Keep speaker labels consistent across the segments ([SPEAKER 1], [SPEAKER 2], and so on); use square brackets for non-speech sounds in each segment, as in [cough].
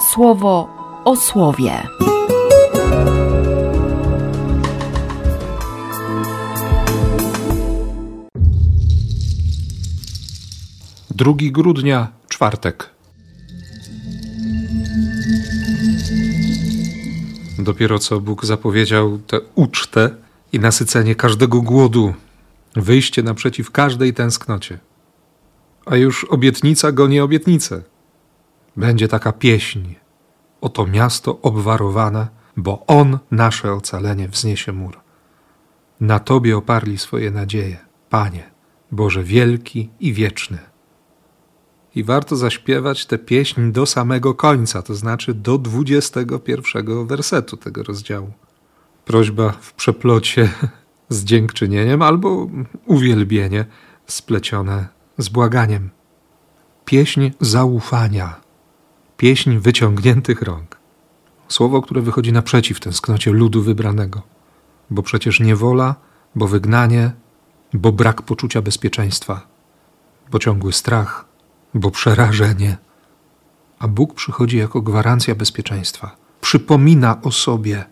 [SPEAKER 1] słowo o słowie.
[SPEAKER 2] 2 grudnia, czwartek. Dopiero co Bóg zapowiedział tę ucztę i nasycenie każdego głodu, wyjście naprzeciw każdej tęsknocie. A już obietnica goni obietnicę. Będzie taka pieśń. Oto miasto obwarowane, bo On nasze ocalenie wzniesie mur. Na Tobie oparli swoje nadzieje, Panie, Boże wielki i wieczny i warto zaśpiewać tę pieśń do samego końca, to znaczy do 21 wersetu tego rozdziału. Prośba w przeplocie [laughs] z dziękczynieniem albo uwielbienie splecione z błaganiem. Pieśń zaufania, pieśń wyciągniętych rąk. Słowo, które wychodzi naprzeciw tęsknocie ludu wybranego, bo przecież niewola, bo wygnanie, bo brak poczucia bezpieczeństwa, bo ciągły strach, bo przerażenie. A Bóg przychodzi jako gwarancja bezpieczeństwa. Przypomina o sobie.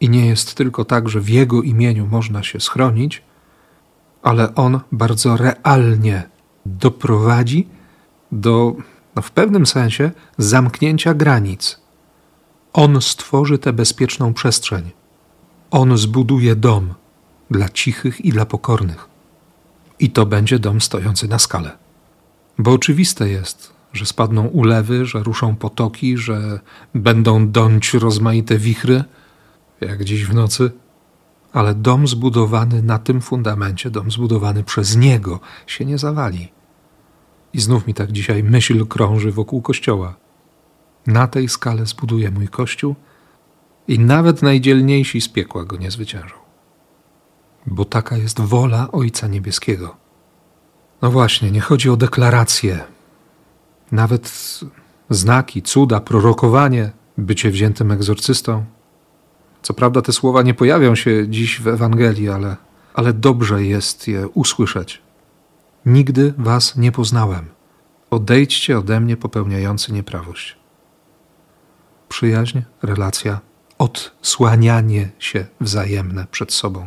[SPEAKER 2] I nie jest tylko tak, że w Jego imieniu można się schronić, ale On bardzo realnie doprowadzi do, no w pewnym sensie, zamknięcia granic. On stworzy tę bezpieczną przestrzeń. On zbuduje dom dla cichych i dla pokornych. I to będzie dom stojący na skale. Bo oczywiste jest, że spadną ulewy, że ruszą potoki, że będą dąć rozmaite wichry, jak dziś w nocy, ale dom zbudowany na tym fundamencie, dom zbudowany przez Niego, się nie zawali. I znów mi tak dzisiaj myśl krąży wokół kościoła. Na tej skale zbuduję mój kościół i nawet najdzielniejsi z piekła go nie zwyciężą. Bo taka jest wola Ojca Niebieskiego. No właśnie, nie chodzi o deklaracje, nawet znaki, cuda, prorokowanie, bycie wziętym egzorcystą. Co prawda te słowa nie pojawią się dziś w Ewangelii, ale, ale dobrze jest je usłyszeć. Nigdy was nie poznałem. Odejdźcie ode mnie popełniający nieprawość. Przyjaźń, relacja, odsłanianie się wzajemne przed sobą.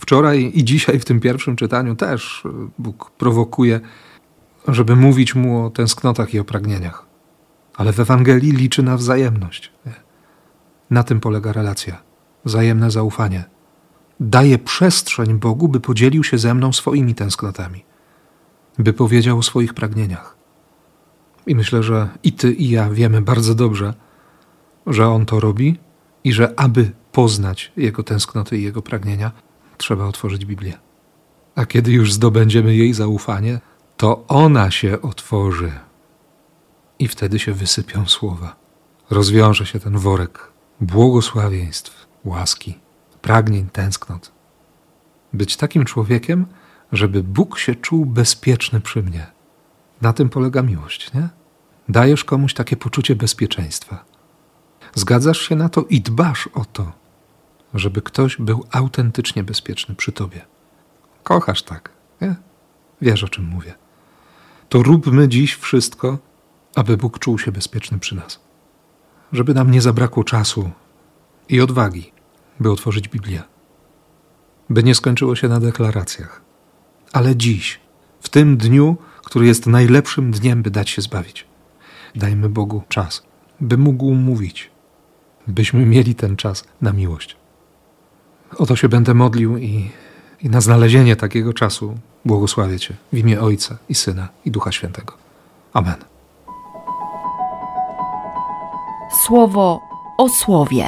[SPEAKER 2] Wczoraj i dzisiaj w tym pierwszym czytaniu też Bóg prowokuje, żeby mówić mu o tęsknotach i o pragnieniach. Ale w Ewangelii liczy na wzajemność. Na tym polega relacja, wzajemne zaufanie. Daje przestrzeń Bogu, by podzielił się ze mną swoimi tęsknotami, by powiedział o swoich pragnieniach. I myślę, że i ty, i ja wiemy bardzo dobrze, że On to robi i że aby poznać Jego tęsknoty i Jego pragnienia, trzeba otworzyć Biblię. A kiedy już zdobędziemy jej zaufanie, to ona się otworzy. I wtedy się wysypią słowa. Rozwiąże się ten worek błogosławieństw, łaski, pragnień, tęsknot. Być takim człowiekiem, żeby Bóg się czuł bezpieczny przy mnie. Na tym polega miłość, nie? Dajesz komuś takie poczucie bezpieczeństwa. Zgadzasz się na to i dbasz o to żeby ktoś był autentycznie bezpieczny przy tobie. Kochasz tak, nie? Wiesz o czym mówię. To róbmy dziś wszystko, aby Bóg czuł się bezpieczny przy nas. Żeby nam nie zabrakło czasu i odwagi, by otworzyć Biblię. By nie skończyło się na deklaracjach. Ale dziś, w tym dniu, który jest najlepszym dniem, by dać się zbawić, dajmy Bogu czas, by mógł mówić, byśmy mieli ten czas na miłość. O to się będę modlił i, i na znalezienie takiego czasu błogosławię Cię w imię Ojca i Syna i Ducha Świętego. Amen.
[SPEAKER 1] Słowo o słowie.